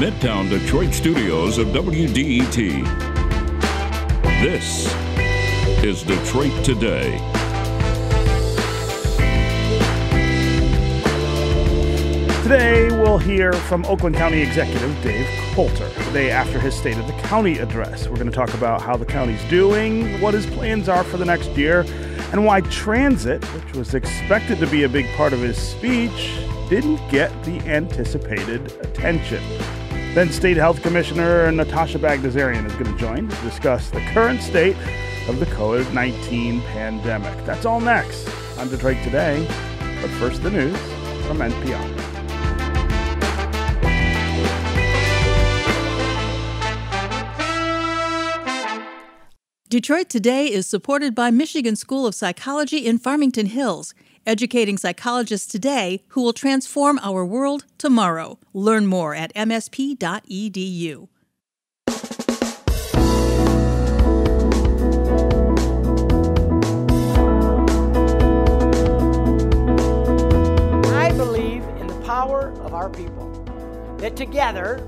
Midtown Detroit studios of WDET. This is Detroit Today. Today, we'll hear from Oakland County Executive Dave Coulter, the day after his State of the County address. We're going to talk about how the county's doing, what his plans are for the next year, and why transit, which was expected to be a big part of his speech, didn't get the anticipated attention. Then, State Health Commissioner Natasha Bagdasarian is going to join to discuss the current state of the COVID 19 pandemic. That's all next on Detroit Today. But first, the news from NPR. Detroit Today is supported by Michigan School of Psychology in Farmington Hills, educating psychologists today who will transform our world tomorrow. Learn more at msp.edu. I believe in the power of our people, that together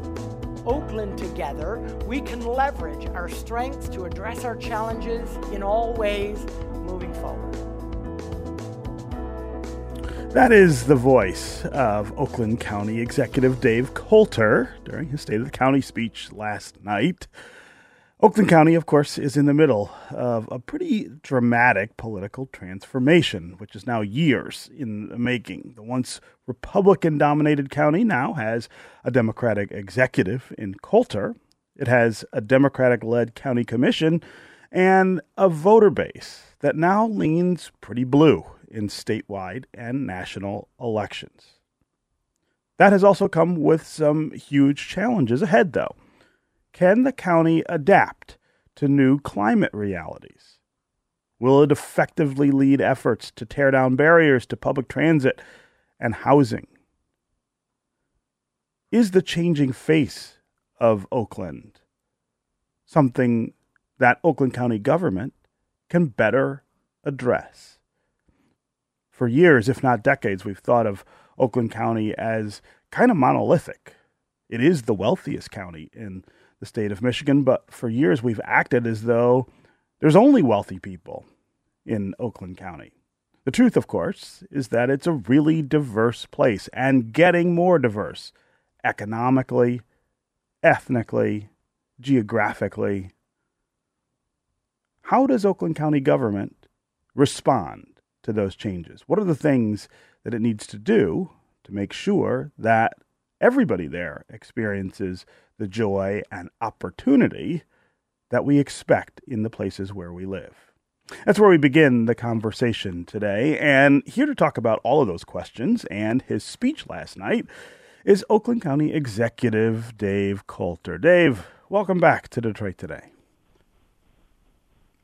Oakland together, we can leverage our strengths to address our challenges in all ways moving forward. That is the voice of Oakland County Executive Dave Coulter during his State of the County speech last night. Oakland County, of course, is in the middle of a pretty dramatic political transformation, which is now years in the making. The once Republican dominated county now has a Democratic executive in Coulter. It has a Democratic led county commission and a voter base that now leans pretty blue in statewide and national elections. That has also come with some huge challenges ahead, though. Can the county adapt to new climate realities? Will it effectively lead efforts to tear down barriers to public transit and housing? Is the changing face of Oakland something that Oakland County government can better address? For years, if not decades, we've thought of Oakland County as kind of monolithic. It is the wealthiest county in the state of Michigan, but for years we've acted as though there's only wealthy people in Oakland County. The truth, of course, is that it's a really diverse place and getting more diverse economically, ethnically, geographically. How does Oakland County government respond to those changes? What are the things that it needs to do to make sure that everybody there experiences the joy and opportunity that we expect in the places where we live. That's where we begin the conversation today. And here to talk about all of those questions and his speech last night is Oakland County Executive Dave Coulter. Dave, welcome back to Detroit Today.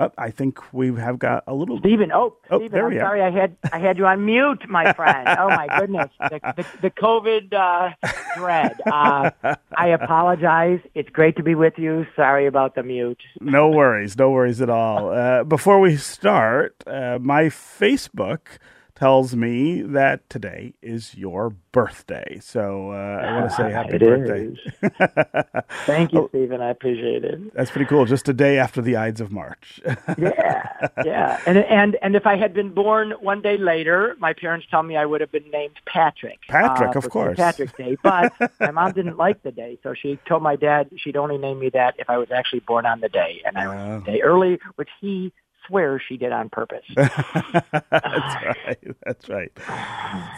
Oh, I think we have got a little. Stephen, oh, oh Stephen, I'm sorry, I had I had you on mute, my friend. oh my goodness, the, the, the COVID uh, dread. Uh, I apologize. It's great to be with you. Sorry about the mute. no worries, no worries at all. Uh, before we start, uh, my Facebook tells me that today is your birthday. So uh, I want to say happy it birthday. Thank you, Stephen. I appreciate it. That's pretty cool. Just a day after the Ides of March. yeah, yeah. And and and if I had been born one day later, my parents tell me I would have been named Patrick. Patrick, uh, of course. Patrick's Day. But my mom didn't like the day, so she told my dad she'd only name me that if I was actually born on the day, and I was Oh. a day early, which he swears she did on purpose. that's right. That's right.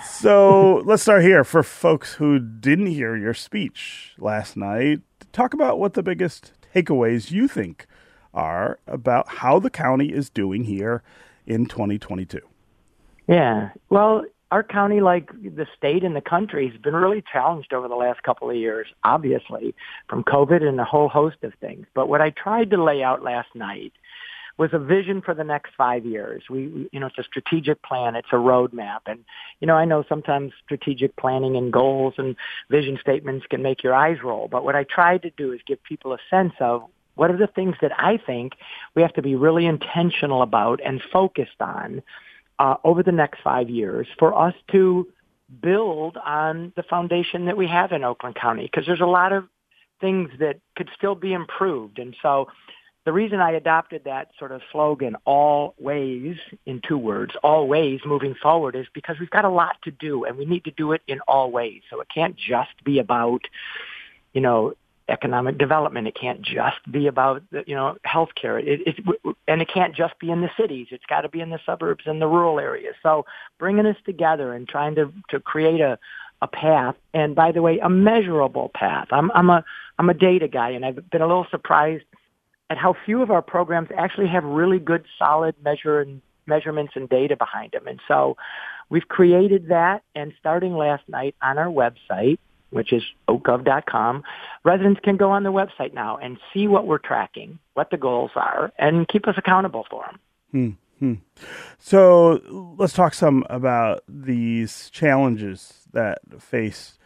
So let's start here. For folks who didn't hear your speech last night, talk about what the biggest takeaways you think are about how the county is doing here in 2022. Yeah. Well, our county, like the state and the country, has been really challenged over the last couple of years, obviously, from COVID and a whole host of things. But what I tried to lay out last night was a vision for the next five years. We, you know, it's a strategic plan. It's a roadmap. And, you know, I know sometimes strategic planning and goals and vision statements can make your eyes roll. But what I tried to do is give people a sense of what are the things that I think we have to be really intentional about and focused on uh, over the next five years for us to build on the foundation that we have in Oakland County because there's a lot of things that could still be improved. And so the reason I adopted that sort of slogan, all ways, in two words, always moving forward is because we've got a lot to do and we need to do it in all ways. So it can't just be about, you know, economic development. It can't just be about, you know, healthcare. It, it, and it can't just be in the cities. It's got to be in the suburbs and the rural areas. So bringing us together and trying to, to create a, a path. And by the way, a measurable path. I'm, I'm a, I'm a data guy and I've been a little surprised at how few of our programs actually have really good, solid measure and measurements and data behind them. And so we've created that. And starting last night on our website, which is oakgov.com, residents can go on the website now and see what we're tracking, what the goals are, and keep us accountable for them. Hmm. Hmm. So let's talk some about these challenges that face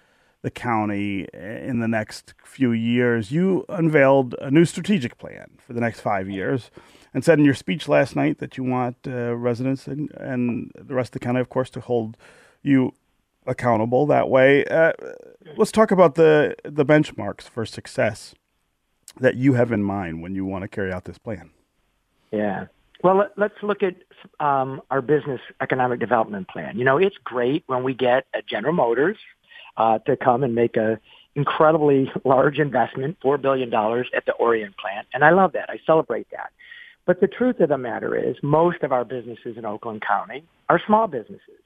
the county in the next few years. You unveiled a new strategic plan for the next five years and said in your speech last night that you want uh, residents and, and, the rest of the county, of course, to hold you accountable that way. Uh, let's talk about the, the benchmarks for success that you have in mind when you want to carry out this plan. Yeah. Well, let's look at um, our business economic development plan. You know, it's great when we get a General Motors uh, to come and make a incredibly large investment, $4 billion at the Orion plant. And I love that. I celebrate that. But the truth of the matter is most of our businesses in Oakland County are small businesses.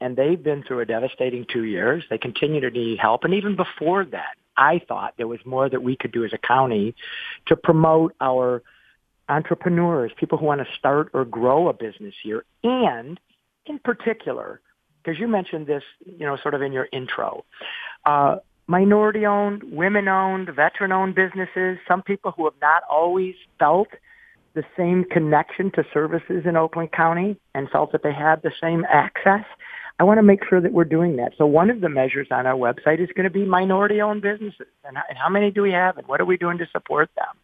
And they've been through a devastating two years. They continue to need help. And even before that, I thought there was more that we could do as a county to promote our entrepreneurs, people who want to start or grow a business here, and in particular, because you mentioned this, you know, sort of in your intro. Uh, minority owned, women owned, veteran owned businesses, some people who have not always felt the same connection to services in Oakland County and felt that they had the same access. I want to make sure that we're doing that. So one of the measures on our website is going to be minority owned businesses and, and how many do we have and what are we doing to support them?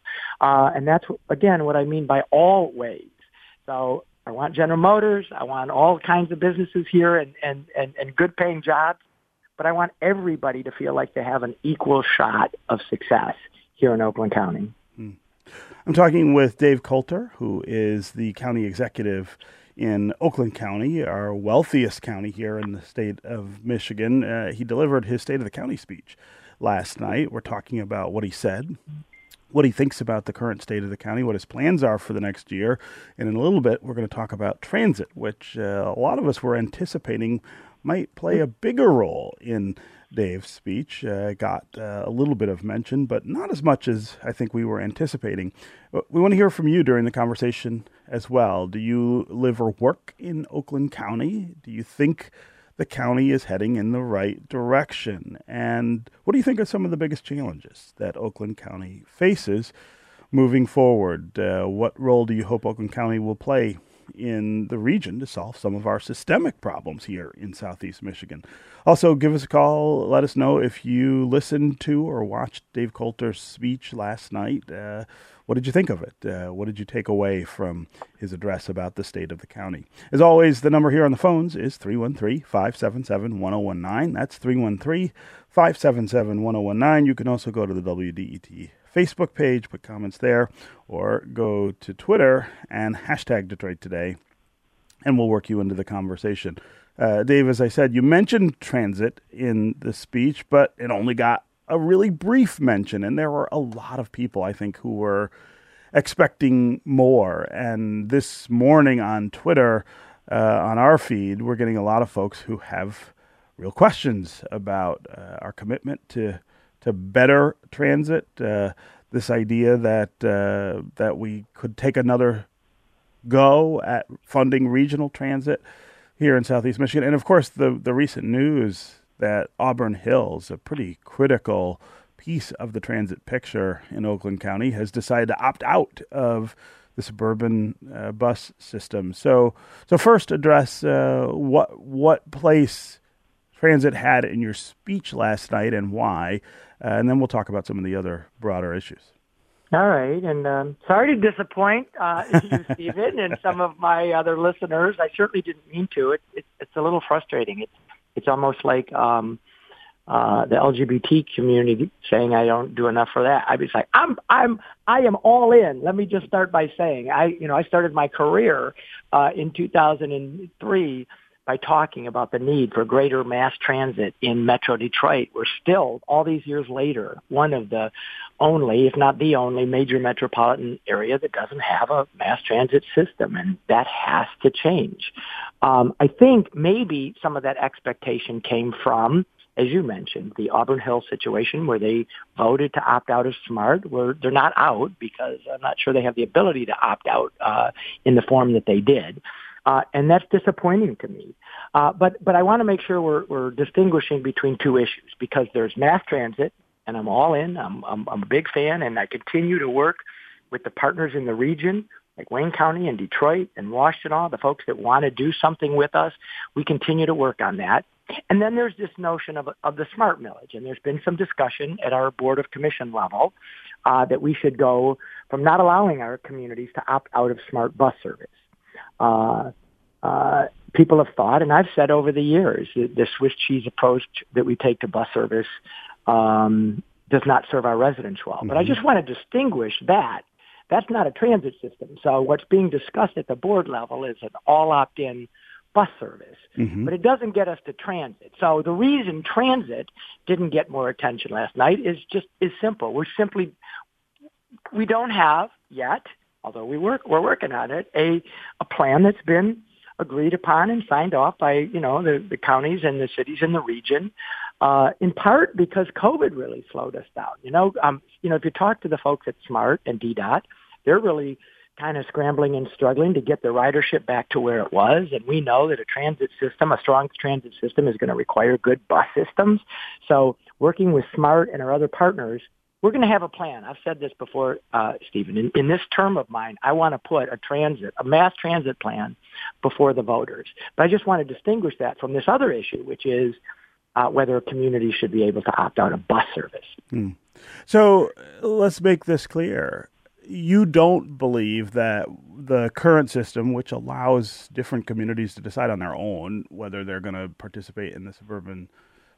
Uh, and that's, again, what I mean by all ways. So I want General Motors. I want all kinds of businesses here and, and, and, and good paying jobs. But I want everybody to feel like they have an equal shot of success here in Oakland County. Hmm. I'm talking with Dave Coulter, who is the county executive in Oakland County, our wealthiest county here in the state of Michigan. Uh, he delivered his State of the County speech last night. We're talking about what he said, what he thinks about the current state of the county, what his plans are for the next year. And in a little bit, we're going to talk about transit, which uh, a lot of us were anticipating might play a bigger role in Dave's speech. Uh, got uh, a little bit of mention, but not as much as I think we were anticipating. We want to hear from you during the conversation as well. Do you live or work in Oakland County? Do you think the county is heading in the right direction. And what do you think are some of the biggest challenges that Oakland County faces moving forward? Uh, what role do you hope Oakland County will play in the region to solve some of our systemic problems here in Southeast Michigan. Also, give us a call. Let us know if you listened to or watched Dave Coulter's speech last night. Uh, what did you think of it? Uh, what did you take away from his address about the state of the county? As always, the number here on the phones is 313 577 1019. That's 313 577 1019. You can also go to the WDET Facebook page, put comments there, or go to Twitter and hashtag Detroit Today, and we'll work you into the conversation. Uh, Dave, as I said, you mentioned transit in the speech, but it only got a really brief mention, and there were a lot of people, I think, who were expecting more. And this morning on Twitter, uh, on our feed, we're getting a lot of folks who have real questions about uh, our commitment to to better transit. Uh, this idea that uh, that we could take another go at funding regional transit here in Southeast Michigan, and of course the the recent news that Auburn Hills, a pretty critical piece of the transit picture in Oakland County, has decided to opt out of the suburban uh, bus system. So, so first address uh, what what place transit had in your speech last night and why, uh, and then we'll talk about some of the other broader issues. All right, and um, sorry to disappoint uh, you, Stephen, and some of my other listeners. I certainly didn't mean to. It, it, it's a little frustrating. It's it's almost like um, uh, the LGBT community saying I don't do enough for that. I'd be like, I'm, I'm, I am all in. Let me just start by saying, I, you know, I started my career uh, in 2003 by talking about the need for greater mass transit in Metro Detroit. We're still, all these years later, one of the only, if not the only, major metropolitan area that doesn't have a mass transit system, and that has to change. Um, I think maybe some of that expectation came from as you mentioned, the Auburn Hill situation where they voted to opt out of SMART, where they're not out because I'm not sure they have the ability to opt out uh, in the form that they did. Uh, and that's disappointing to me. Uh, but but I want to make sure we're, we're distinguishing between two issues because there's mass transit, and I'm all in. I'm, I'm I'm a big fan, and I continue to work with the partners in the region like Wayne County and Detroit and Washtenaw, the folks that want to do something with us. We continue to work on that. And then there's this notion of, of the smart millage, and there's been some discussion at our board of commission level uh, that we should go from not allowing our communities to opt out of smart bus service. Uh, uh, people have thought, and I've said over the years, that the Swiss cheese approach that we take to bus service um, does not serve our residents well. Mm-hmm. But I mm-hmm. just want to distinguish that. That's not a transit system. So what's being discussed at the board level is an all opt-in bus service, mm-hmm. but it doesn't get us to transit. So the reason transit didn't get more attention last night is just is simple. We're simply we don't have yet, although we work we're working on it, a a plan that's been agreed upon and signed off by you know the, the counties and the cities in the region. Uh, in part because COVID really slowed us down. You know, um, you know, if you talk to the folks at Smart and DDOT, they're really kind of scrambling and struggling to get the ridership back to where it was. And we know that a transit system, a strong transit system is going to require good bus systems. So working with SMART and our other partners, we're going to have a plan. I've said this before, uh, Stephen. In, in this term of mine, I want to put a transit, a mass transit plan before the voters. But I just want to distinguish that from this other issue, which is uh, whether a community should be able to opt out of bus service. Hmm. So let's make this clear you don't believe that the current system, which allows different communities to decide on their own whether they're going to participate in the suburban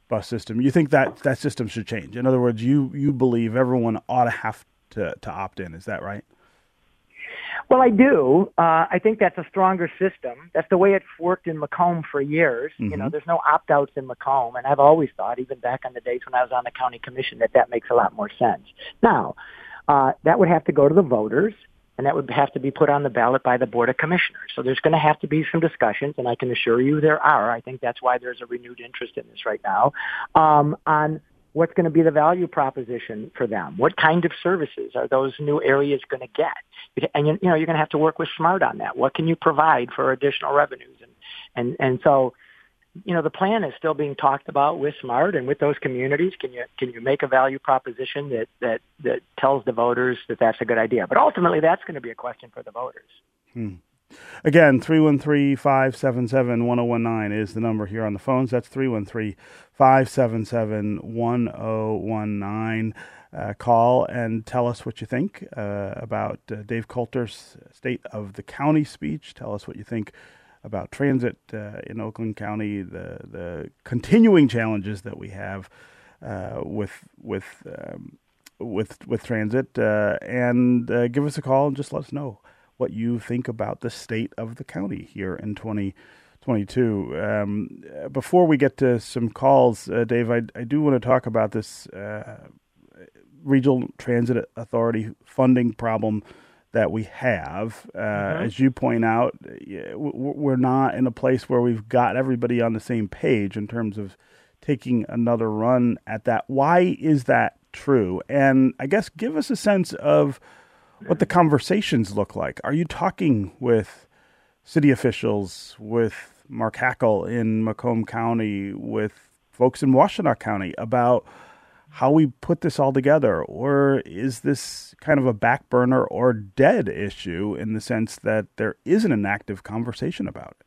bus system, you think that that system should change. In other words, you you believe everyone ought to have to to opt in. Is that right? Well, I do. Uh, I think that's a stronger system. That's the way it's worked in Macomb for years. Mm-hmm. You know, mm-hmm. there's no opt-outs in Macomb, and I've always thought, even back in the days when I was on the county commission, that that makes a lot more sense. Now, uh, that would have to go to the voters and that would have to be put on the ballot by the Board of Commissioners. So there's going to have to be some discussions, and I can assure you there are. I think that's why there's a renewed interest in this right now um, on what's going to be the value proposition for them. What kind of services are those new areas going to get? And you know you're going to have to work with Smart on that. What can you provide for additional revenues? And and and so you know, the plan is still being talked about with SMART and with those communities. Can you can you make a value proposition that that that tells the voters that that's a good idea? But ultimately, that's going to be a question for the voters. Hmm. Again, 313-577-1019 is the number here on the phones. That's 313-577-1019. Uh, call and tell us what you think uh, about uh, Dave Coulter's State of the County speech. Tell us what you think about transit uh, in Oakland County, the the continuing challenges that we have uh, with with um, with with transit, uh, and uh, give us a call and just let us know what you think about the state of the county here in 2022. Um, before we get to some calls, uh, Dave, I, I do want to talk about this uh, regional transit authority funding problem that we have. Uh, mm-hmm. As you point out, we're not in a place where we've got everybody on the same page in terms of taking another run at that. Why is that true? And I guess give us a sense of what the conversations look like. Are you talking with city officials, with Mark Hackel in Macomb County, with folks in Washtenaw County about how we put this all together? Or is this kind of a back burner or dead issue in the sense that there isn't an active conversation about it?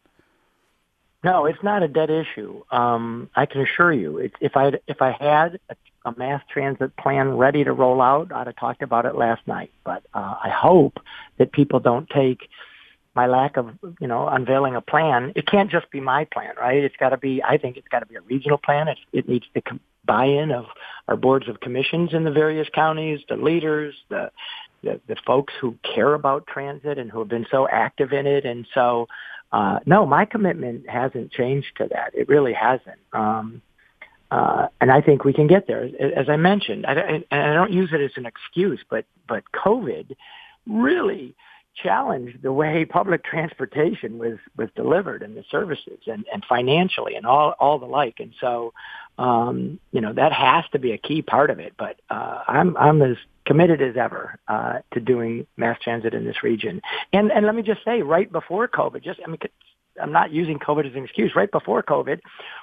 No, it's not a dead issue. Um, I can assure you, it, if I if I had a, a, mass transit plan ready to roll out, I'd have talked about it last night. But uh, I hope that people don't take my lack of, you know, unveiling a plan. It can't just be my plan, right? It's got to be. I think it's got to be a regional plan. It, it needs to com- buy-in of our boards of commissions in the various counties, the leaders, the, the, the folks who care about transit and who have been so active in it. And so, uh, no, my commitment hasn't changed to that. It really hasn't. Um, uh, and I think we can get there. As I mentioned, I, and I don't use it as an excuse, but but COVID really challenged the way public transportation was was delivered and the services and, and financially and all all the like. And so, um, you know, that has to be a key part of it. But uh, I'm I'm as committed as ever uh, to doing mass transit in this region. And and let me just say, right before COVID, just I mean, I'm not using COVID as an excuse. Right before COVID,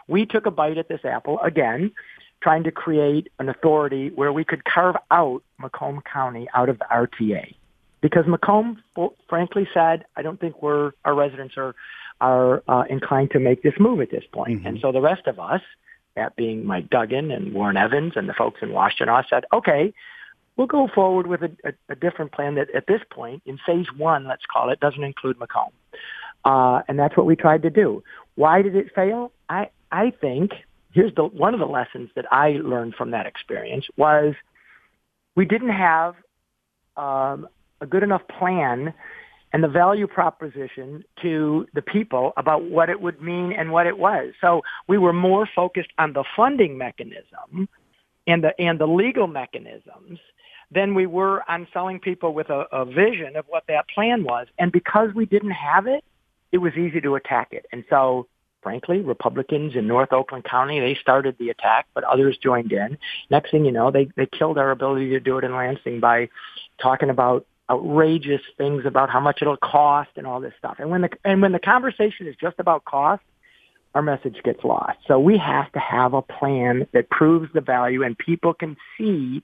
we took a bite at this apple again, trying to create an authority where we could carve out Macomb County out of the RTA. Because Macomb, frankly, said, I don't think we're our residents are are uh, inclined to make this move at this point. Mm-hmm. And so the rest of us, that being Mike Duggan and Warren Evans and the folks in Washtenaw, said, okay, we'll go forward with a, a, a different plan that at this point, in phase one, let's call it, doesn't include Macomb. Uh, and that's what we tried to do. Why did it fail? I, I think here's the, one of the lessons that I learned from that experience was we didn't have um, a good enough plan and the value proposition to the people about what it would mean and what it was. So we were more focused on the funding mechanism and the and the legal mechanisms than we were on selling people with a, a vision of what that plan was. And because we didn't have it, it was easy to attack it. And so, frankly, Republicans in North Oakland County, they started the attack, but others joined in. Next thing you know, they, they killed our ability to do it in Lansing by talking about outrageous things about how much it'll cost and all this stuff. And when the, and when the conversation is just about cost, our message gets lost. So we have to have a plan that proves the value and people can see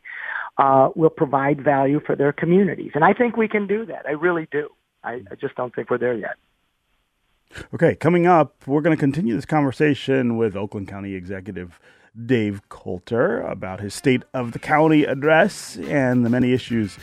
uh, will provide value for their communities. And I think we can do that. I really do. I, I just don't think we're there yet. Okay, coming up, we're going to continue this conversation with Oakland County Executive Dave Coulter about his State of the County address and the many issues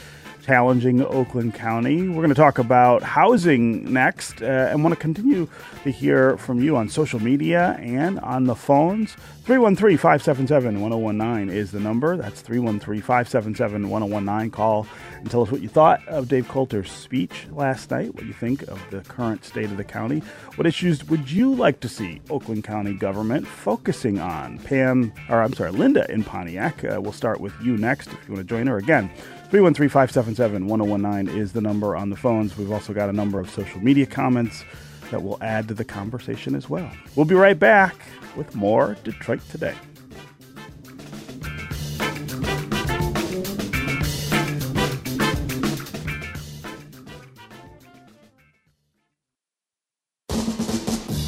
challenging Oakland County. We're going to talk about housing next uh, and want to continue to hear from you on social media and on the phones. 313 577 1019 is the number. That's 313 577 1019. Call and tell us what you thought of Dave Coulter's speech last night, what you think of the current state of the county. What issues would you like to see Oakland County government focusing on? Pam, or I'm sorry, Linda in Pontiac. Uh, we'll start with you next if you want to join her. Again, 313 577 1019 is the number on the phones. We've also got a number of social media comments that will add to the conversation as well. We'll be right back with more Detroit Today.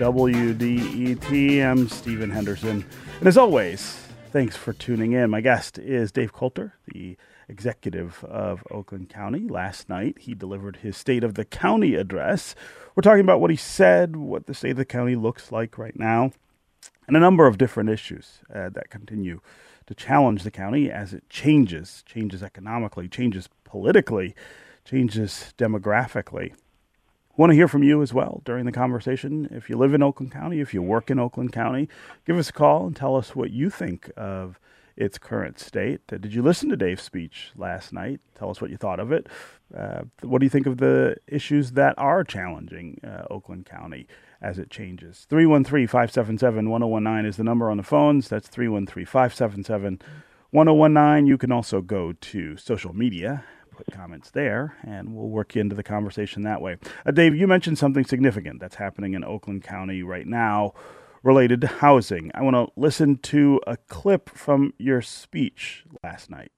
WDET. I'm Stephen Henderson. And as always, thanks for tuning in. My guest is Dave Coulter, the executive of Oakland County. Last night, he delivered his State of the County address. We're talking about what he said, what the state of the county looks like right now, and a number of different issues uh, that continue to challenge the county as it changes, changes economically, changes politically, changes demographically want to hear from you as well during the conversation. If you live in Oakland County, if you work in Oakland County, give us a call and tell us what you think of its current state. Uh, did you listen to Dave's speech last night? Tell us what you thought of it. Uh, what do you think of the issues that are challenging uh, Oakland County as it changes? 313 577 1019 is the number on the phones. That's 313 577 1019. You can also go to social media comments there, and we'll work you into the conversation that way. Uh, Dave, you mentioned something significant that's happening in Oakland County right now related to housing. I want to listen to a clip from your speech last night.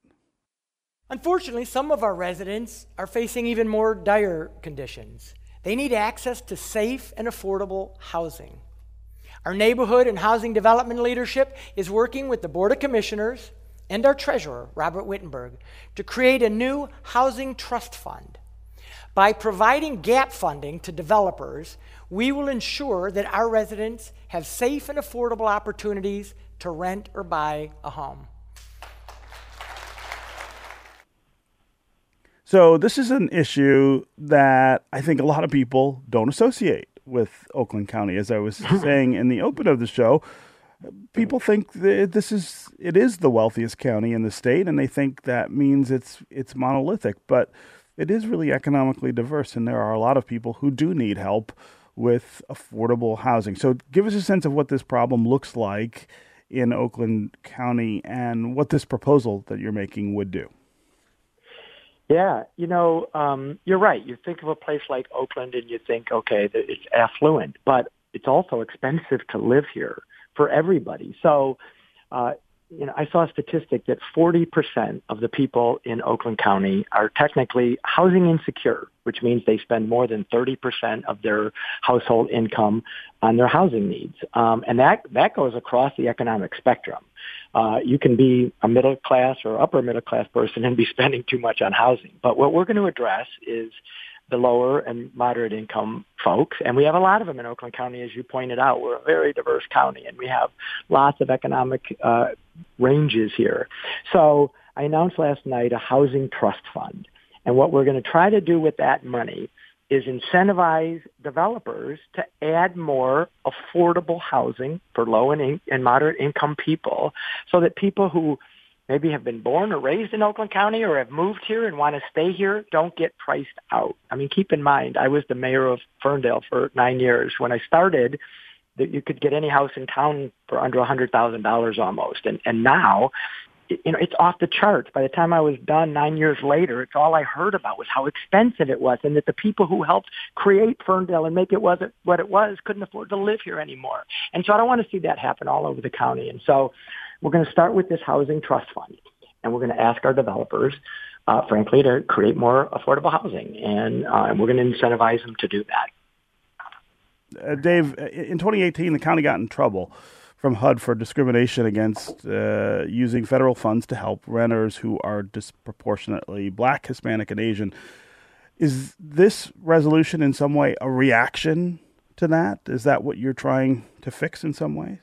Unfortunately, some of our residents are facing even more dire conditions. They need access to safe and affordable housing. Our neighborhood and housing development leadership is working with the Board of Commissioners and our treasurer, Robert Wittenberg, to create a new housing trust fund. By providing gap funding to developers, we will ensure that our residents have safe and affordable opportunities to rent or buy a home. So, this is an issue that I think a lot of people don't associate with Oakland County. As I was saying in the open of the show, people think this is it is the wealthiest county in the state, and they think that means it's it's monolithic. But it is really economically diverse, and there are a lot of people who do need help with affordable housing. So, give us a sense of what this problem looks like in Oakland County and what this proposal that you're making would do. Yeah, you know, um, you're right. You think of a place like Oakland and you think, okay, it's affluent, but it's also expensive to live here for everybody. So, uh, you know, I saw a statistic that 40% of the people in Oakland County are technically housing insecure, which means they spend more than 30% of their household income on their housing needs. Um, and that, that goes across the economic spectrum. Uh, you can be a middle class or upper middle class person and be spending too much on housing. But what we're going to address is the lower and moderate income folks. And we have a lot of them in Oakland County, as you pointed out. We're a very diverse county and we have lots of economic uh, ranges here. So I announced last night a housing trust fund. And what we're going to try to do with that money is incentivize developers to add more affordable housing for low and, in- and moderate income people so that people who maybe have been born or raised in Oakland County or have moved here and want to stay here don't get priced out. I mean, keep in mind, I was the mayor of Ferndale for nine years. When I started, that you could get any house in town for under a hundred thousand dollars almost, and and now, you know, it's off the charts. By the time I was done nine years later, it's all I heard about was how expensive it was, and that the people who helped create Ferndale and make it was what it was couldn't afford to live here anymore. And so I don't want to see that happen all over the county. And so we're going to start with this housing trust fund, and we're going to ask our developers, uh, frankly, to create more affordable housing, and, uh, and we're going to incentivize them to do that. Uh, Dave, in 2018, the county got in trouble from HUD for discrimination against uh, using federal funds to help renters who are disproportionately black, Hispanic, and Asian. Is this resolution in some way a reaction to that? Is that what you're trying to fix in some ways?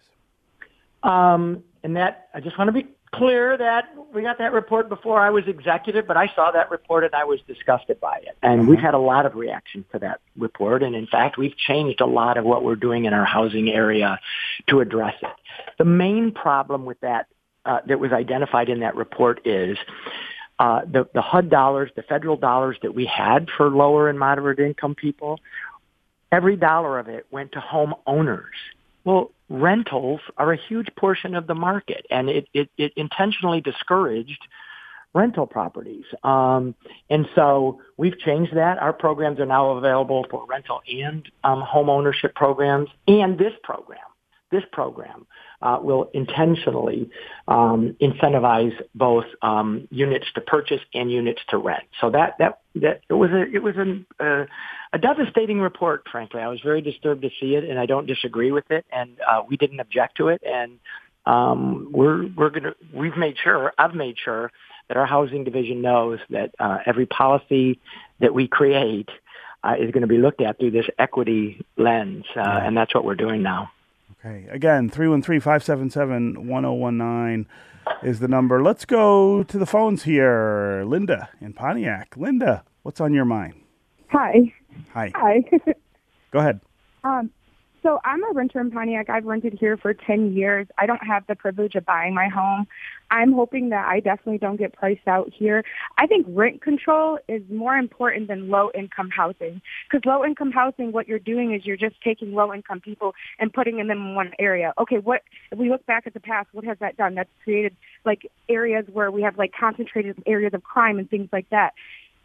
Um, and that I just want to be clear that we got that report before I was executive, but I saw that report and I was disgusted by it. And we've had a lot of reaction to that report. And in fact, we've changed a lot of what we're doing in our housing area to address it. The main problem with that uh, that was identified in that report is uh, the, the HUD dollars, the federal dollars that we had for lower and moderate income people, every dollar of it went to home owners. Well, rentals are a huge portion of the market, and it, it, it intentionally discouraged rental properties. Um, and so we've changed that. Our programs are now available for rental and um, home ownership programs, and this program. This program uh, will intentionally um, incentivize both um, units to purchase and units to rent. So that that that it was a it was a, a, a devastating report. Frankly, I was very disturbed to see it, and I don't disagree with it. And uh, we didn't object to it, and um, we're we're gonna we've made sure I've made sure that our housing division knows that uh, every policy that we create uh, is going to be looked at through this equity lens, uh, and that's what we're doing now. Okay. Again, 313-577-1019 is the number. Let's go to the phones here. Linda in Pontiac. Linda, what's on your mind? Hi. Hi. Hi. Go ahead. Um, so I'm a renter in Pontiac. I've rented here for 10 years. I don't have the privilege of buying my home. I'm hoping that I definitely don't get priced out here. I think rent control is more important than low income housing because low income housing, what you're doing is you're just taking low income people and putting them in one area. Okay, what if we look back at the past? What has that done? That's created like areas where we have like concentrated areas of crime and things like that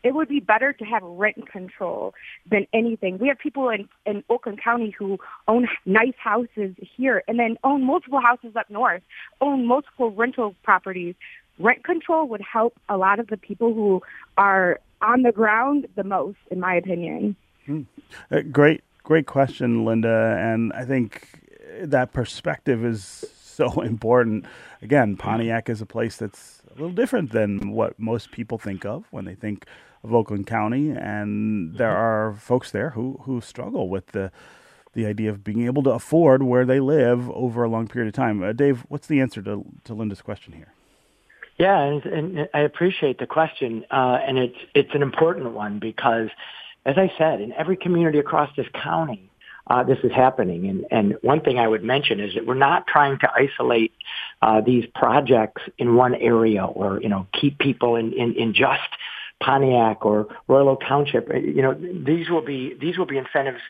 it would be better to have rent control than anything. We have people in, in Oakland County who own nice houses here and then own multiple houses up north, own multiple rental properties. Rent control would help a lot of the people who are on the ground the most, in my opinion. Hmm. Uh, great, great question, Linda. And I think that perspective is so important. Again, Pontiac is a place that's a little different than what most people think of when they think of Oakland County, and there are folks there who who struggle with the the idea of being able to afford where they live over a long period of time. Uh, Dave, what's the answer to to Linda's question here? Yeah, and, and I appreciate the question, uh, and it's it's an important one because, as I said, in every community across this county, uh, this is happening. And, and one thing I would mention is that we're not trying to isolate uh, these projects in one area or you know keep people in, in, in just Pontiac or Royal Oak Township. You know these will be these will be incentives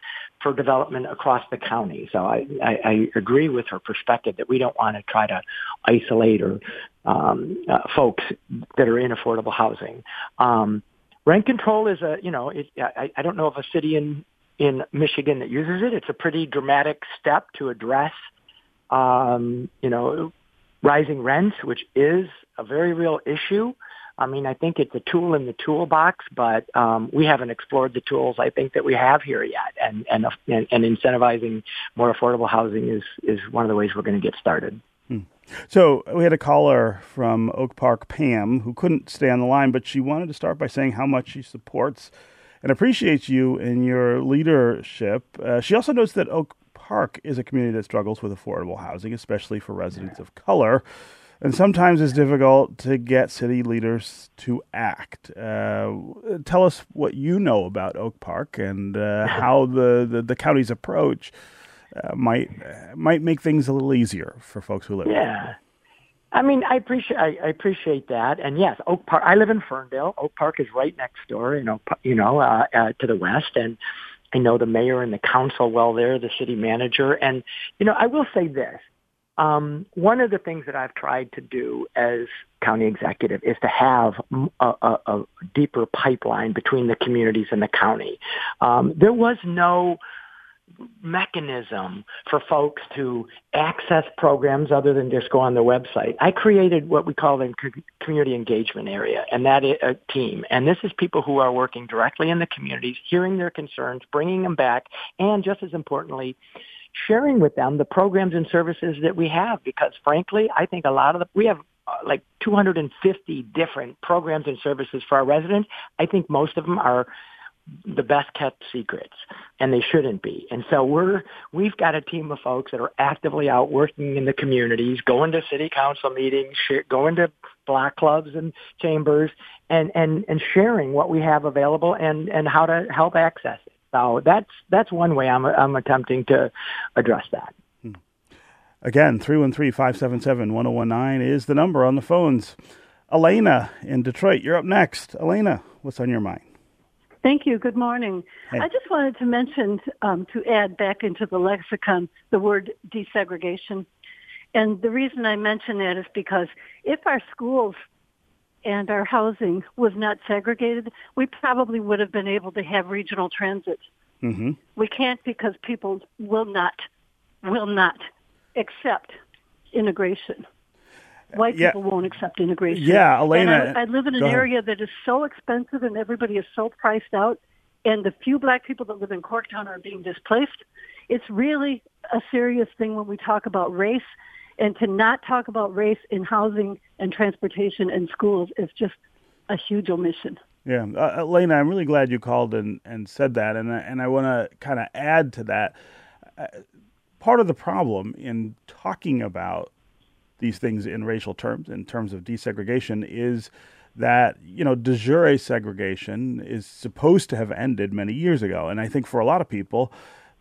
for development across the county. So I, I, I agree with her perspective that we don't want to try to isolate or um, uh, folks that are in affordable housing. Um, rent control is a, you know, it, I, I don't know of a city in in Michigan that uses it. It's a pretty dramatic step to address, um, you know, rising rents, which is a very real issue. I mean, I think it's a tool in the toolbox, but um, we haven't explored the tools I think that we have here yet. And and and, and incentivizing more affordable housing is is one of the ways we're going to get started. Hmm. So we had a caller from Oak Park, Pam, who couldn't stay on the line, but she wanted to start by saying how much she supports and appreciates you and your leadership. Uh, she also notes that Oak Park is a community that struggles with affordable housing, especially for residents of color and sometimes it's difficult to get city leaders to act. Uh, tell us what you know about Oak Park and uh, how the, the, the, county's approach uh, might might make things a little easier for folks who live. There. Yeah. I mean, I appreciate I, I appreciate that, and yes, Oak Park. I live in Ferndale. Oak Park is right next door, you know, you know, uh, uh, to the west, and I know the mayor and the council well there, the city manager, and you know, I will say this: um, one of the things that I've tried to do as county executive is to have a, a, a deeper pipeline between the communities and the county. Um, there was no mechanism for folks to access programs other than just go on the website. I created what we call the community engagement area and that is a team. And this is people who are working directly in the communities, hearing their concerns, bringing them back, and just as importantly, sharing with them the programs and services that we have because frankly, I think a lot of the, we have uh, like 250 different programs and services for our residents. I think most of them are the best kept secrets and they shouldn't be. And so we're, we've got a team of folks that are actively out working in the communities, going to city council meetings, going to block clubs and chambers and, and, and sharing what we have available and, and how to help access it. So that's that's one way I'm I'm attempting to address that. Again, 313-577-1019 is the number on the phones. Elena in Detroit, you're up next. Elena, what's on your mind? Thank you. Good morning. Hey. I just wanted to mention, um, to add back into the lexicon, the word desegregation. And the reason I mention that is because if our schools and our housing was not segregated, we probably would have been able to have regional transit. Mm-hmm. We can't because people will not will not accept integration. White yeah. people won't accept integration. Yeah, Elena. I, I, live in an area that is so expensive and everybody is so priced out, and the few black people that live in Corktown are being displaced. It's really a serious thing when we talk about race and to not talk about race in housing and transportation and schools is just a huge omission. Yeah, uh, Elena, I'm really glad you called and, and said that, and and I want to kind of add to that. Uh, part of the problem in talking about these things in racial terms, in terms of desegregation, is that you know de jure segregation is supposed to have ended many years ago, and I think for a lot of people,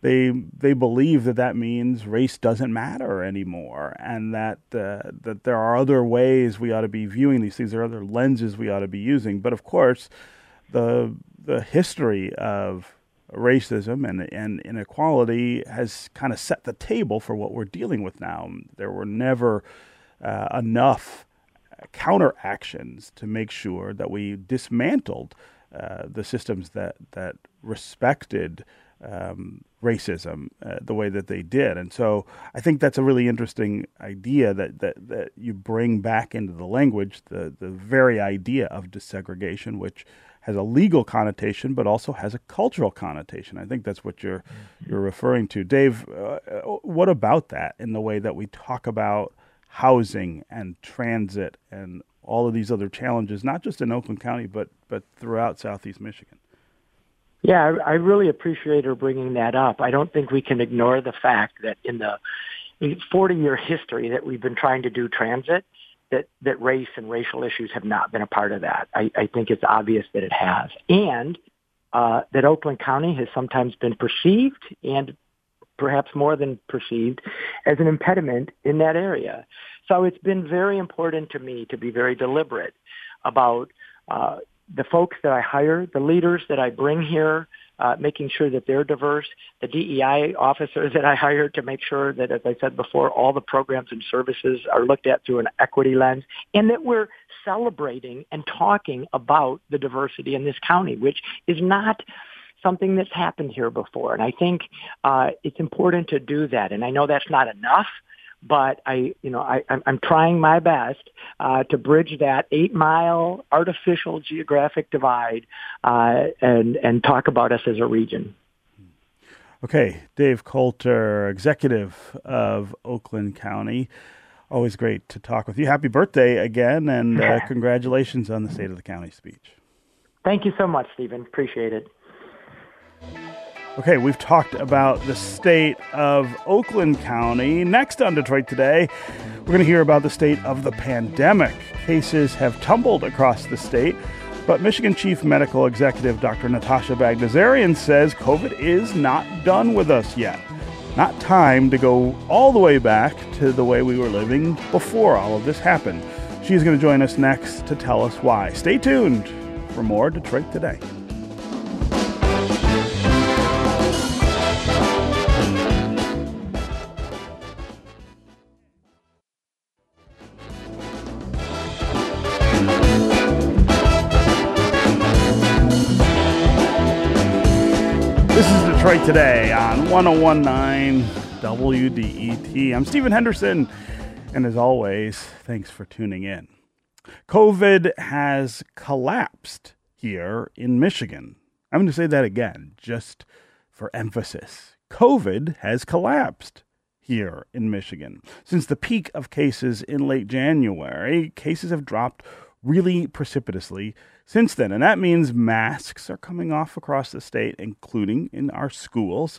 they they believe that that means race doesn't matter anymore, and that uh, that there are other ways we ought to be viewing these things. There are other lenses we ought to be using. But of course, the the history of racism and and inequality has kind of set the table for what we're dealing with now. There were never uh, enough counteractions to make sure that we dismantled uh, the systems that that respected um, racism uh, the way that they did. And so I think that's a really interesting idea that, that, that you bring back into the language, the, the very idea of desegregation, which has a legal connotation, but also has a cultural connotation. I think that's what you're mm-hmm. you're referring to, Dave. Uh, what about that in the way that we talk about housing and transit and all of these other challenges, not just in Oakland County, but but throughout Southeast Michigan? Yeah, I, I really appreciate her bringing that up. I don't think we can ignore the fact that in the 40 year history that we've been trying to do transit, that, that race and racial issues have not been a part of that. I, I think it's obvious that it has. And uh, that Oakland County has sometimes been perceived and perhaps more than perceived as an impediment in that area. So it's been very important to me to be very deliberate about uh, the folks that I hire, the leaders that I bring here, uh, making sure that they're diverse, the DEI officers that I hire to make sure that, as I said before, all the programs and services are looked at through an equity lens, and that we're celebrating and talking about the diversity in this county, which is not something that's happened here before. And I think uh, it's important to do that. And I know that's not enough but I, you know, I, I'm, trying my best uh, to bridge that eight mile artificial geographic divide uh, and and talk about us as a region. Okay, Dave Coulter, executive of Oakland County. Always great to talk with you. Happy birthday again, and uh, congratulations on the State of the County speech. Thank you so much, Stephen. Appreciate it. Okay, we've talked about the state of Oakland County. Next on Detroit Today, we're going to hear about the state of the pandemic. Cases have tumbled across the state, but Michigan Chief Medical Executive Dr. Natasha Bagdasarian says COVID is not done with us yet. Not time to go all the way back to the way we were living before all of this happened. She's going to join us next to tell us why. Stay tuned for more Detroit Today. On 1019 WDET. I'm Stephen Henderson, and as always, thanks for tuning in. COVID has collapsed here in Michigan. I'm going to say that again, just for emphasis. COVID has collapsed here in Michigan. Since the peak of cases in late January, cases have dropped really precipitously since then. And that means masks are coming off across the state, including in our schools.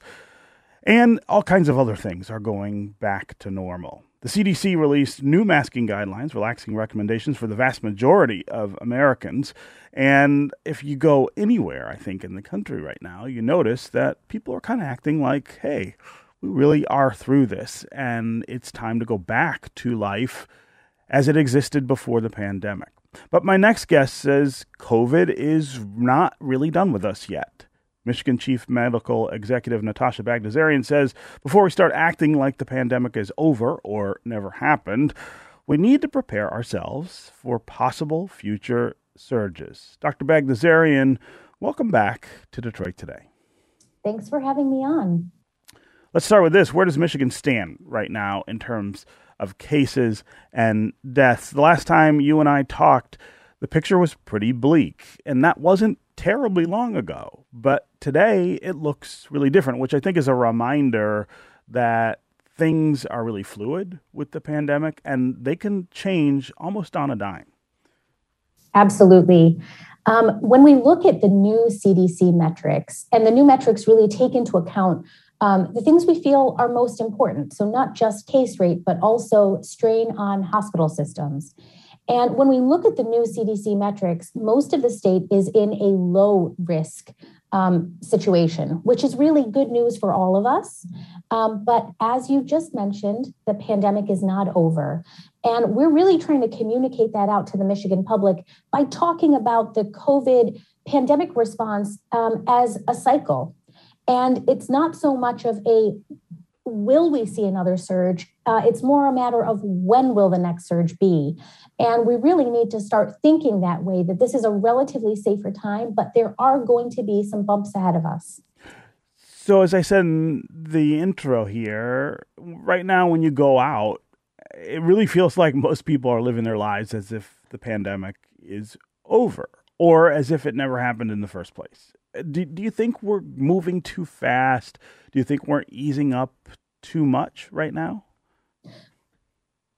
And all kinds of other things are going back to normal. The CDC released new masking guidelines, relaxing recommendations for the vast majority of Americans. And if you go anywhere, I think, in the country right now, you notice that people are kind of acting like, hey, we really are through this, and it's time to go back to life as it existed before the pandemic. But my next guest says COVID is not really done with us yet. Michigan Chief Medical Executive Natasha Bagdasarian says before we start acting like the pandemic is over or never happened, we need to prepare ourselves for possible future surges. Dr. Bagdasarian, welcome back to Detroit today. Thanks for having me on. Let's start with this. Where does Michigan stand right now in terms of cases and deaths. The last time you and I talked, the picture was pretty bleak, and that wasn't terribly long ago. But today it looks really different, which I think is a reminder that things are really fluid with the pandemic and they can change almost on a dime. Absolutely. Um, when we look at the new CDC metrics, and the new metrics really take into account um, the things we feel are most important. So, not just case rate, but also strain on hospital systems. And when we look at the new CDC metrics, most of the state is in a low risk um, situation, which is really good news for all of us. Um, but as you just mentioned, the pandemic is not over. And we're really trying to communicate that out to the Michigan public by talking about the COVID pandemic response um, as a cycle. And it's not so much of a will we see another surge? Uh, it's more a matter of when will the next surge be? And we really need to start thinking that way that this is a relatively safer time, but there are going to be some bumps ahead of us. So, as I said in the intro here, right now when you go out, it really feels like most people are living their lives as if the pandemic is over or as if it never happened in the first place. Do, do you think we're moving too fast? Do you think we're easing up too much right now?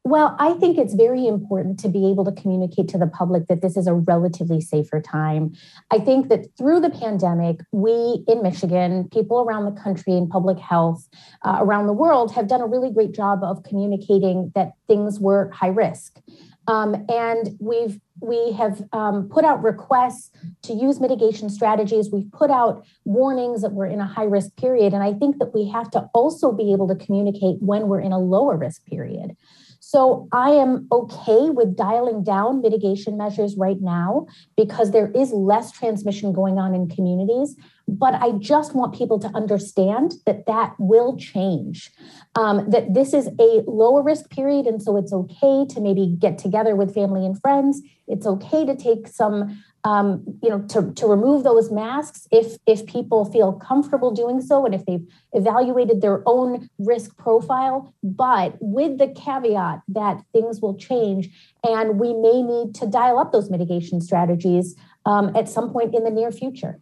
Well, I think it's very important to be able to communicate to the public that this is a relatively safer time. I think that through the pandemic, we in Michigan, people around the country in public health, uh, around the world, have done a really great job of communicating that things were high risk. Um, and we've we have um, put out requests to use mitigation strategies. We've put out warnings that we're in a high risk period. And I think that we have to also be able to communicate when we're in a lower risk period. So I am okay with dialing down mitigation measures right now because there is less transmission going on in communities. But I just want people to understand that that will change, um, that this is a lower risk period. And so it's okay to maybe get together with family and friends. It's okay to take some um, you know, to, to remove those masks if if people feel comfortable doing so and if they've evaluated their own risk profile, but with the caveat that things will change and we may need to dial up those mitigation strategies um, at some point in the near future.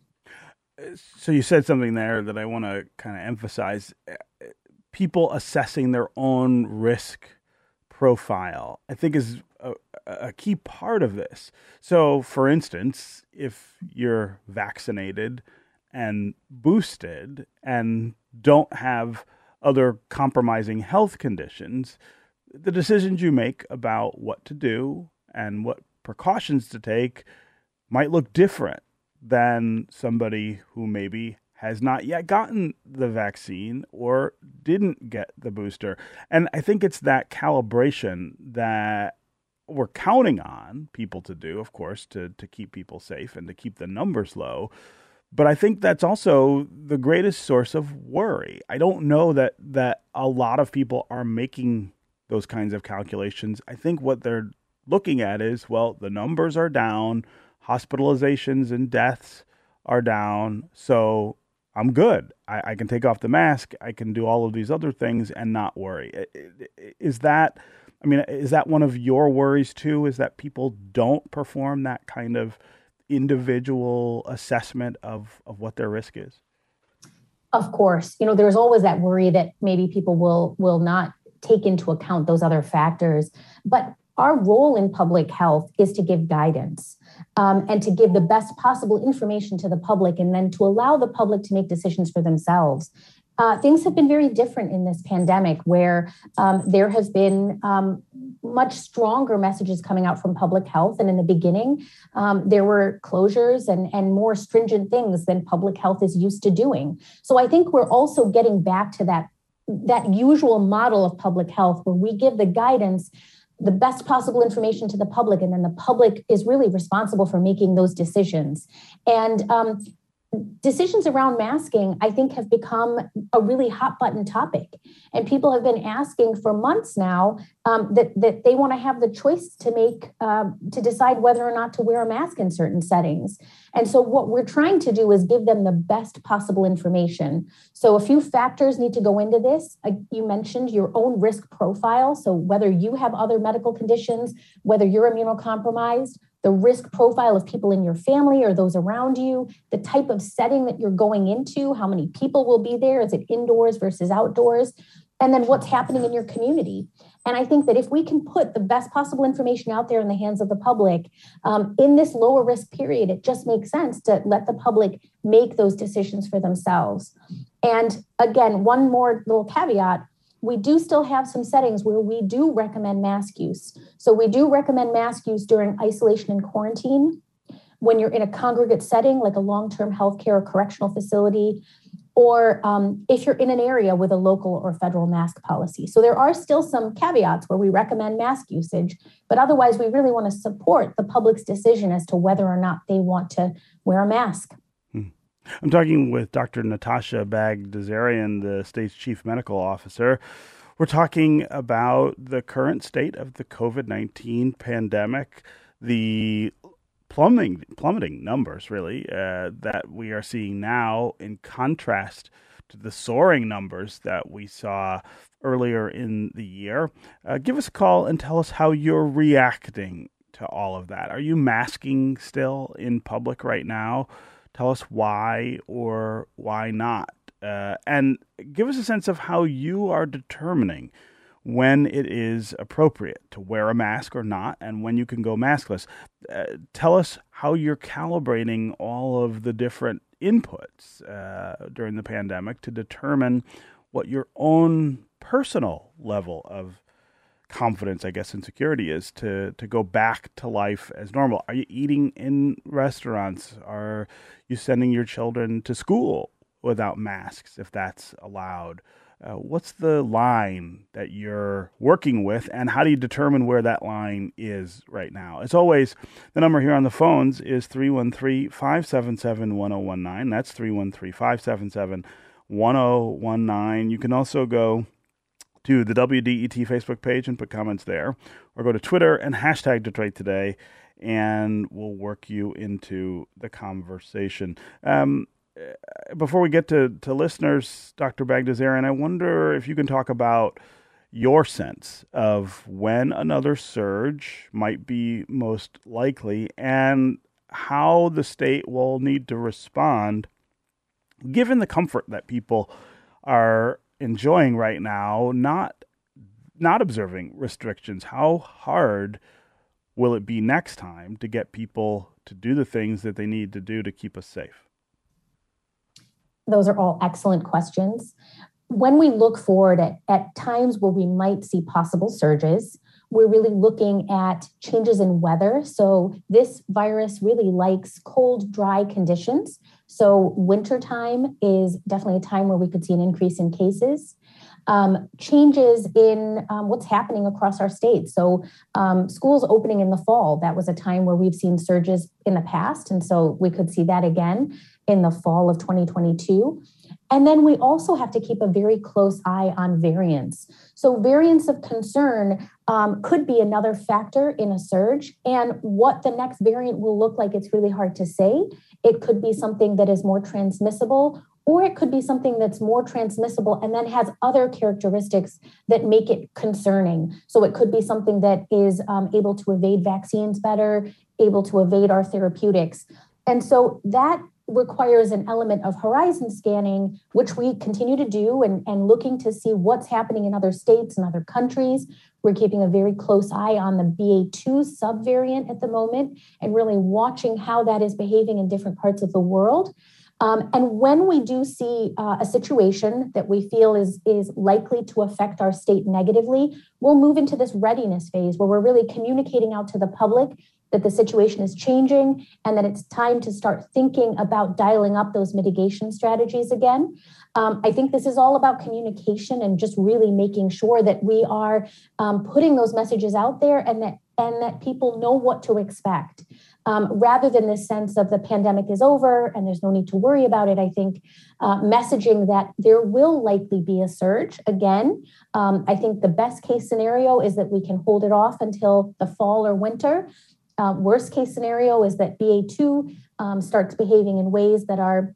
So you said something there that I want to kind of emphasize: people assessing their own risk profile. I think is a, a key part of this. So, for instance, if you're vaccinated and boosted and don't have other compromising health conditions, the decisions you make about what to do and what precautions to take might look different than somebody who maybe has not yet gotten the vaccine or didn't get the booster. And I think it's that calibration that we're counting on people to do, of course, to to keep people safe and to keep the numbers low. But I think that's also the greatest source of worry. I don't know that that a lot of people are making those kinds of calculations. I think what they're looking at is, well, the numbers are down, hospitalizations and deaths are down, so I'm good. I, I can take off the mask. I can do all of these other things and not worry. Is that I mean, is that one of your worries too? Is that people don't perform that kind of individual assessment of, of what their risk is? Of course. You know, there's always that worry that maybe people will will not take into account those other factors. But our role in public health is to give guidance um, and to give the best possible information to the public and then to allow the public to make decisions for themselves uh, things have been very different in this pandemic, where um, there has been um, much stronger messages coming out from public health. And in the beginning, um, there were closures and, and more stringent things than public health is used to doing. So I think we're also getting back to that, that usual model of public health where we give the guidance the best possible information to the public and then the public is really responsible for making those decisions. And um, decisions around masking, I think, have become a really hot button topic. And people have been asking for months now um, that, that they want to have the choice to make, um, to decide whether or not to wear a mask in certain settings. And so, what we're trying to do is give them the best possible information. So, a few factors need to go into this. Uh, you mentioned your own risk profile. So, whether you have other medical conditions, whether you're immunocompromised, the risk profile of people in your family or those around you, the type of setting that you're going into, how many people will be there, is it indoors versus outdoors, and then what's happening in your community. And I think that if we can put the best possible information out there in the hands of the public um, in this lower risk period, it just makes sense to let the public make those decisions for themselves. And again, one more little caveat we do still have some settings where we do recommend mask use. So we do recommend mask use during isolation and quarantine. When you're in a congregate setting, like a long term healthcare or correctional facility, or um, if you're in an area with a local or federal mask policy. So there are still some caveats where we recommend mask usage, but otherwise, we really want to support the public's decision as to whether or not they want to wear a mask. I'm talking with Dr. Natasha Bagdasarian, the state's chief medical officer. We're talking about the current state of the COVID 19 pandemic, the plummeting, plummeting numbers, really, uh, that we are seeing now, in contrast to the soaring numbers that we saw earlier in the year. Uh, give us a call and tell us how you're reacting to all of that? Are you masking still in public right now? Tell us why or why not. Uh, and give us a sense of how you are determining when it is appropriate to wear a mask or not, and when you can go maskless. Uh, tell us how you're calibrating all of the different inputs uh, during the pandemic to determine what your own personal level of confidence, I guess, and security is to to go back to life as normal. Are you eating in restaurants? Are you sending your children to school without masks, if that's allowed? Uh, what's the line that you're working with, and how do you determine where that line is right now? As always, the number here on the phones is 313 577 1019. That's 313 577 1019. You can also go to the WDET Facebook page and put comments there, or go to Twitter and hashtag Detroit Today, and we'll work you into the conversation. Um, uh, before we get to, to listeners, Dr. Bagdasarian, I wonder if you can talk about your sense of when another surge might be most likely and how the state will need to respond given the comfort that people are enjoying right now not not observing restrictions how hard will it be next time to get people to do the things that they need to do to keep us safe those are all excellent questions. When we look forward at, at times where we might see possible surges, we're really looking at changes in weather. So, this virus really likes cold, dry conditions. So, wintertime is definitely a time where we could see an increase in cases. Um, changes in um, what's happening across our state. So, um, schools opening in the fall, that was a time where we've seen surges in the past. And so, we could see that again in the fall of 2022. And then we also have to keep a very close eye on variants. So, variants of concern um, could be another factor in a surge. And what the next variant will look like, it's really hard to say. It could be something that is more transmissible, or it could be something that's more transmissible and then has other characteristics that make it concerning. So, it could be something that is um, able to evade vaccines better, able to evade our therapeutics. And so, that requires an element of horizon scanning, which we continue to do and, and looking to see what's happening in other states and other countries. We're keeping a very close eye on the BA2 subvariant at the moment and really watching how that is behaving in different parts of the world. Um, and when we do see uh, a situation that we feel is, is likely to affect our state negatively, we'll move into this readiness phase where we're really communicating out to the public that the situation is changing and that it's time to start thinking about dialing up those mitigation strategies again. Um, I think this is all about communication and just really making sure that we are um, putting those messages out there and that and that people know what to expect. Um, rather than this sense of the pandemic is over and there's no need to worry about it, I think uh, messaging that there will likely be a surge again. Um, I think the best case scenario is that we can hold it off until the fall or winter. Uh, worst case scenario is that BA2 um, starts behaving in ways that are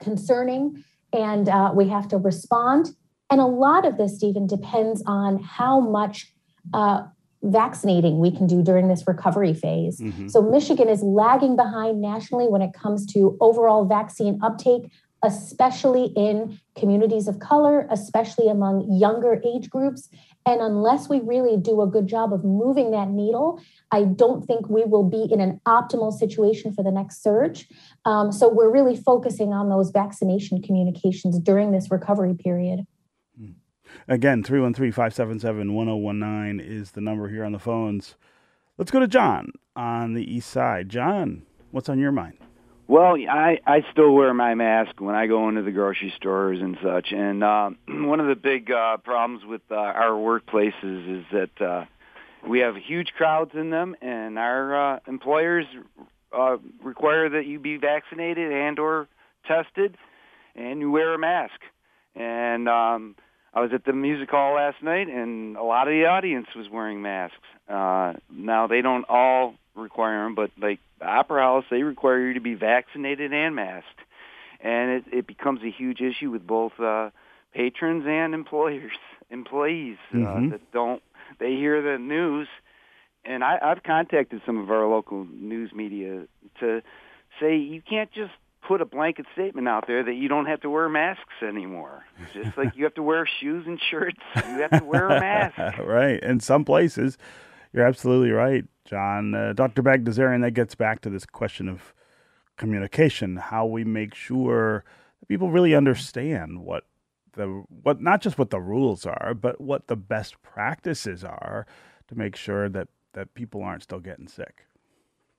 concerning, and uh, we have to respond. And a lot of this, Stephen, depends on how much uh, vaccinating we can do during this recovery phase. Mm-hmm. So, Michigan is lagging behind nationally when it comes to overall vaccine uptake, especially in communities of color, especially among younger age groups. And unless we really do a good job of moving that needle, I don't think we will be in an optimal situation for the next surge. Um, so we're really focusing on those vaccination communications during this recovery period. Again, 313 577 1019 is the number here on the phones. Let's go to John on the east side. John, what's on your mind? Well, I I still wear my mask when I go into the grocery stores and such. And uh, one of the big uh, problems with uh, our workplaces is that uh, we have huge crowds in them, and our uh, employers uh, require that you be vaccinated and or tested, and you wear a mask. And um, I was at the music hall last night, and a lot of the audience was wearing masks. Uh, now they don't all require them, but like the opera house, they require you to be vaccinated and masked, and it, it becomes a huge issue with both uh, patrons and employers, employees uh, mm-hmm. uh, that don't. They hear the news, and I, I've contacted some of our local news media to say you can't just put a blanket statement out there that you don't have to wear masks anymore. Just like you have to wear shoes and shirts, you have to wear a mask. right. In some places, you're absolutely right, John. Uh, Dr. Bagdasarian, that gets back to this question of communication, how we make sure people really understand what the what not just what the rules are, but what the best practices are to make sure that that people aren't still getting sick.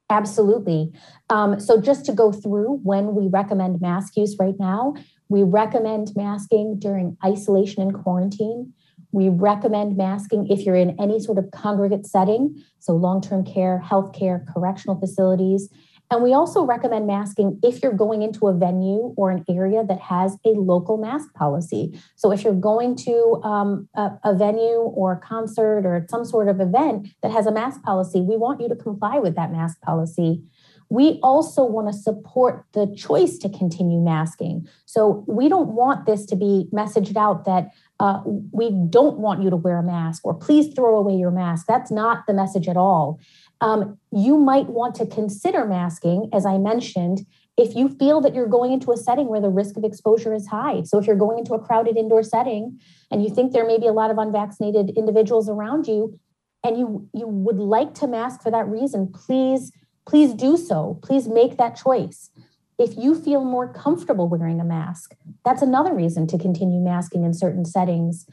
Absolutely. Um, so, just to go through when we recommend mask use right now, we recommend masking during isolation and quarantine. We recommend masking if you're in any sort of congregate setting, so long term care, healthcare, correctional facilities. And we also recommend masking if you're going into a venue or an area that has a local mask policy. So if you're going to um, a, a, venue or a concert or some sort of event that has a mask policy, we want you to comply with that mask policy. We also want to support the choice to continue masking. So we don't want this to be messaged out that uh, we don't want you to wear a mask or please throw away your mask. That's not the message at all. Um, you might want to consider masking, as I mentioned, if you feel that you're going into a setting where the risk of exposure is high. So, if you're going into a crowded indoor setting and you think there may be a lot of unvaccinated individuals around you, and you you would like to mask for that reason, please please do so. Please make that choice. If you feel more comfortable wearing a mask, that's another reason to continue masking in certain settings.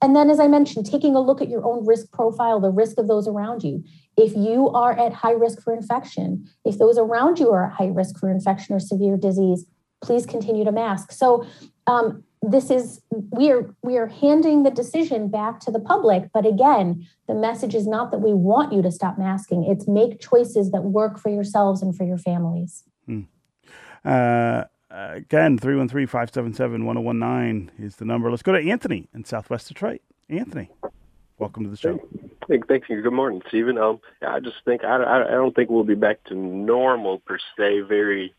And then, as I mentioned, taking a look at your own risk profile, the risk of those around you. If you are at high risk for infection, if those around you are at high risk for infection or severe disease, please continue to mask. So, um, this is we are we are handing the decision back to the public but again the message is not that we want you to stop masking it's make choices that work for yourselves and for your families. Uh, again, 313 577 1019 is the number. Let's go to Anthony in Southwest Detroit. Anthony, welcome to the show. Hey, thank you. Good morning, Stephen. Um, I just think I, I, I don't think we'll be back to normal per se very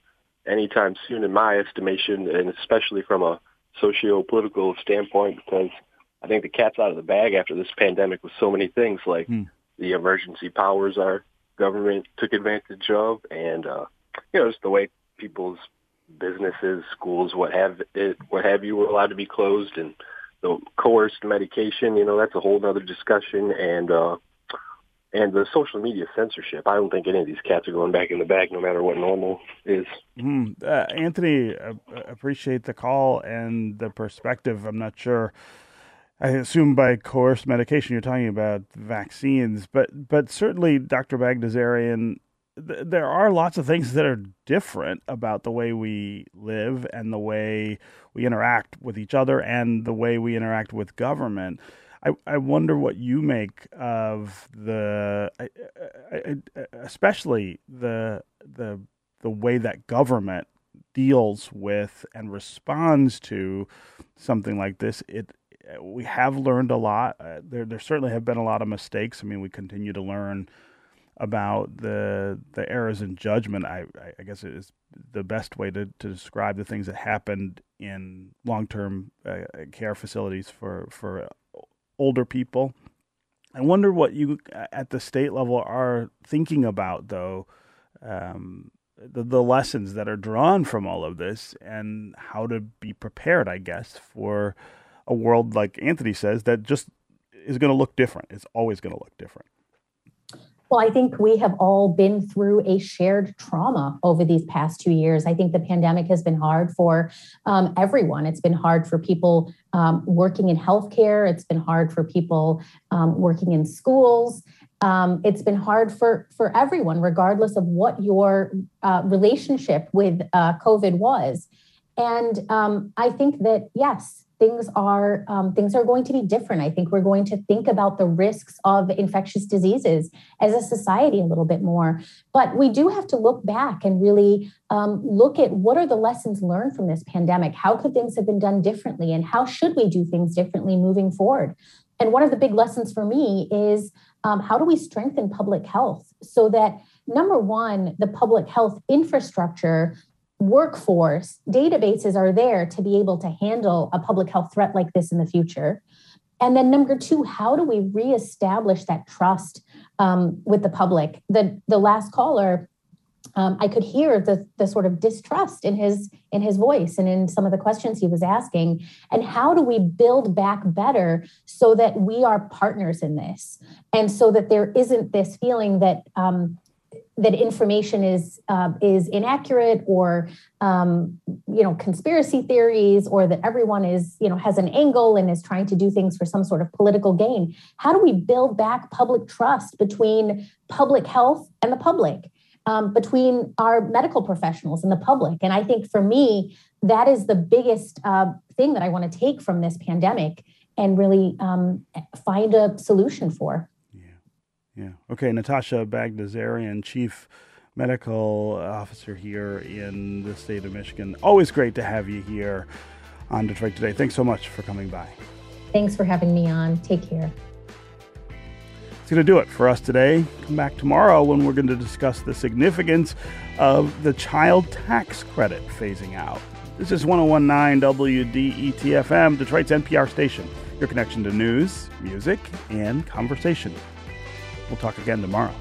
anytime soon, in my estimation, and especially from a socio-political standpoint, because I think the cat's out of the bag after this pandemic with so many things like hmm. the emergency powers our government took advantage of, and uh, you know, just the way people's businesses, schools, what have it, what have you, were allowed to be closed, and the coerced medication. You know, that's a whole other discussion, and uh, and the social media censorship. I don't think any of these cats are going back in the bag, no matter what normal is. Mm, uh, Anthony, uh, appreciate the call and the perspective. I'm not sure. I assume by coerced medication you're talking about vaccines, but but certainly Dr. Bagdasarian there are lots of things that are different about the way we live and the way we interact with each other and the way we interact with government. I, I wonder what you make of the, especially the the the way that government deals with and responds to something like this. It we have learned a lot. Uh, there there certainly have been a lot of mistakes. I mean, we continue to learn about the the errors in judgment. I, I guess it is the best way to, to describe the things that happened in long term uh, care facilities for for older people. I wonder what you at the state level are thinking about though. Um, the, the lessons that are drawn from all of this and how to be prepared, I guess, for a world like Anthony says that just is going to look different. It's always going to look different. Well, I think we have all been through a shared trauma over these past two years. I think the pandemic has been hard for um, everyone. It's been hard for people um, working in healthcare, it's been hard for people um, working in schools. Um, it's been hard for, for everyone, regardless of what your uh, relationship with uh, COVID was. And um, I think that, yes, things are um, things are going to be different. I think we're going to think about the risks of infectious diseases as a society a little bit more. But we do have to look back and really um, look at what are the lessons learned from this pandemic. How could things have been done differently, and how should we do things differently moving forward? And one of the big lessons for me is um, how do we strengthen public health so that number one, the public health infrastructure workforce databases are there to be able to handle a public health threat like this in the future and then number two how do we reestablish that trust um, with the public. The the last caller um, I could hear the the sort of distrust in his in his voice and in some of the questions he was asking. And how do we build back better so that we are partners in this, and so that there isn't this feeling that um, that information is uh, is inaccurate or um, you know conspiracy theories or that everyone is you know has an angle and is trying to do things for some sort of political gain how do we build back public trust between public health and the public um, between our medical professionals and the public. And I think for me, that is the biggest uh, thing that I want to take from this pandemic and really um, find a solution for. Yeah. Okay. Natasha Bagdasarian, Chief Medical Officer here in the state of Michigan. Always great to have you here on Detroit Today. Thanks so much for coming by. Thanks for having me on. Take care It's going to do it for us today. Come back tomorrow when we're going to discuss the significance of the child tax credit phasing out. This is 1019 WDETFM, Detroit's NPR station, your connection to news, music, and conversation. We'll talk again tomorrow.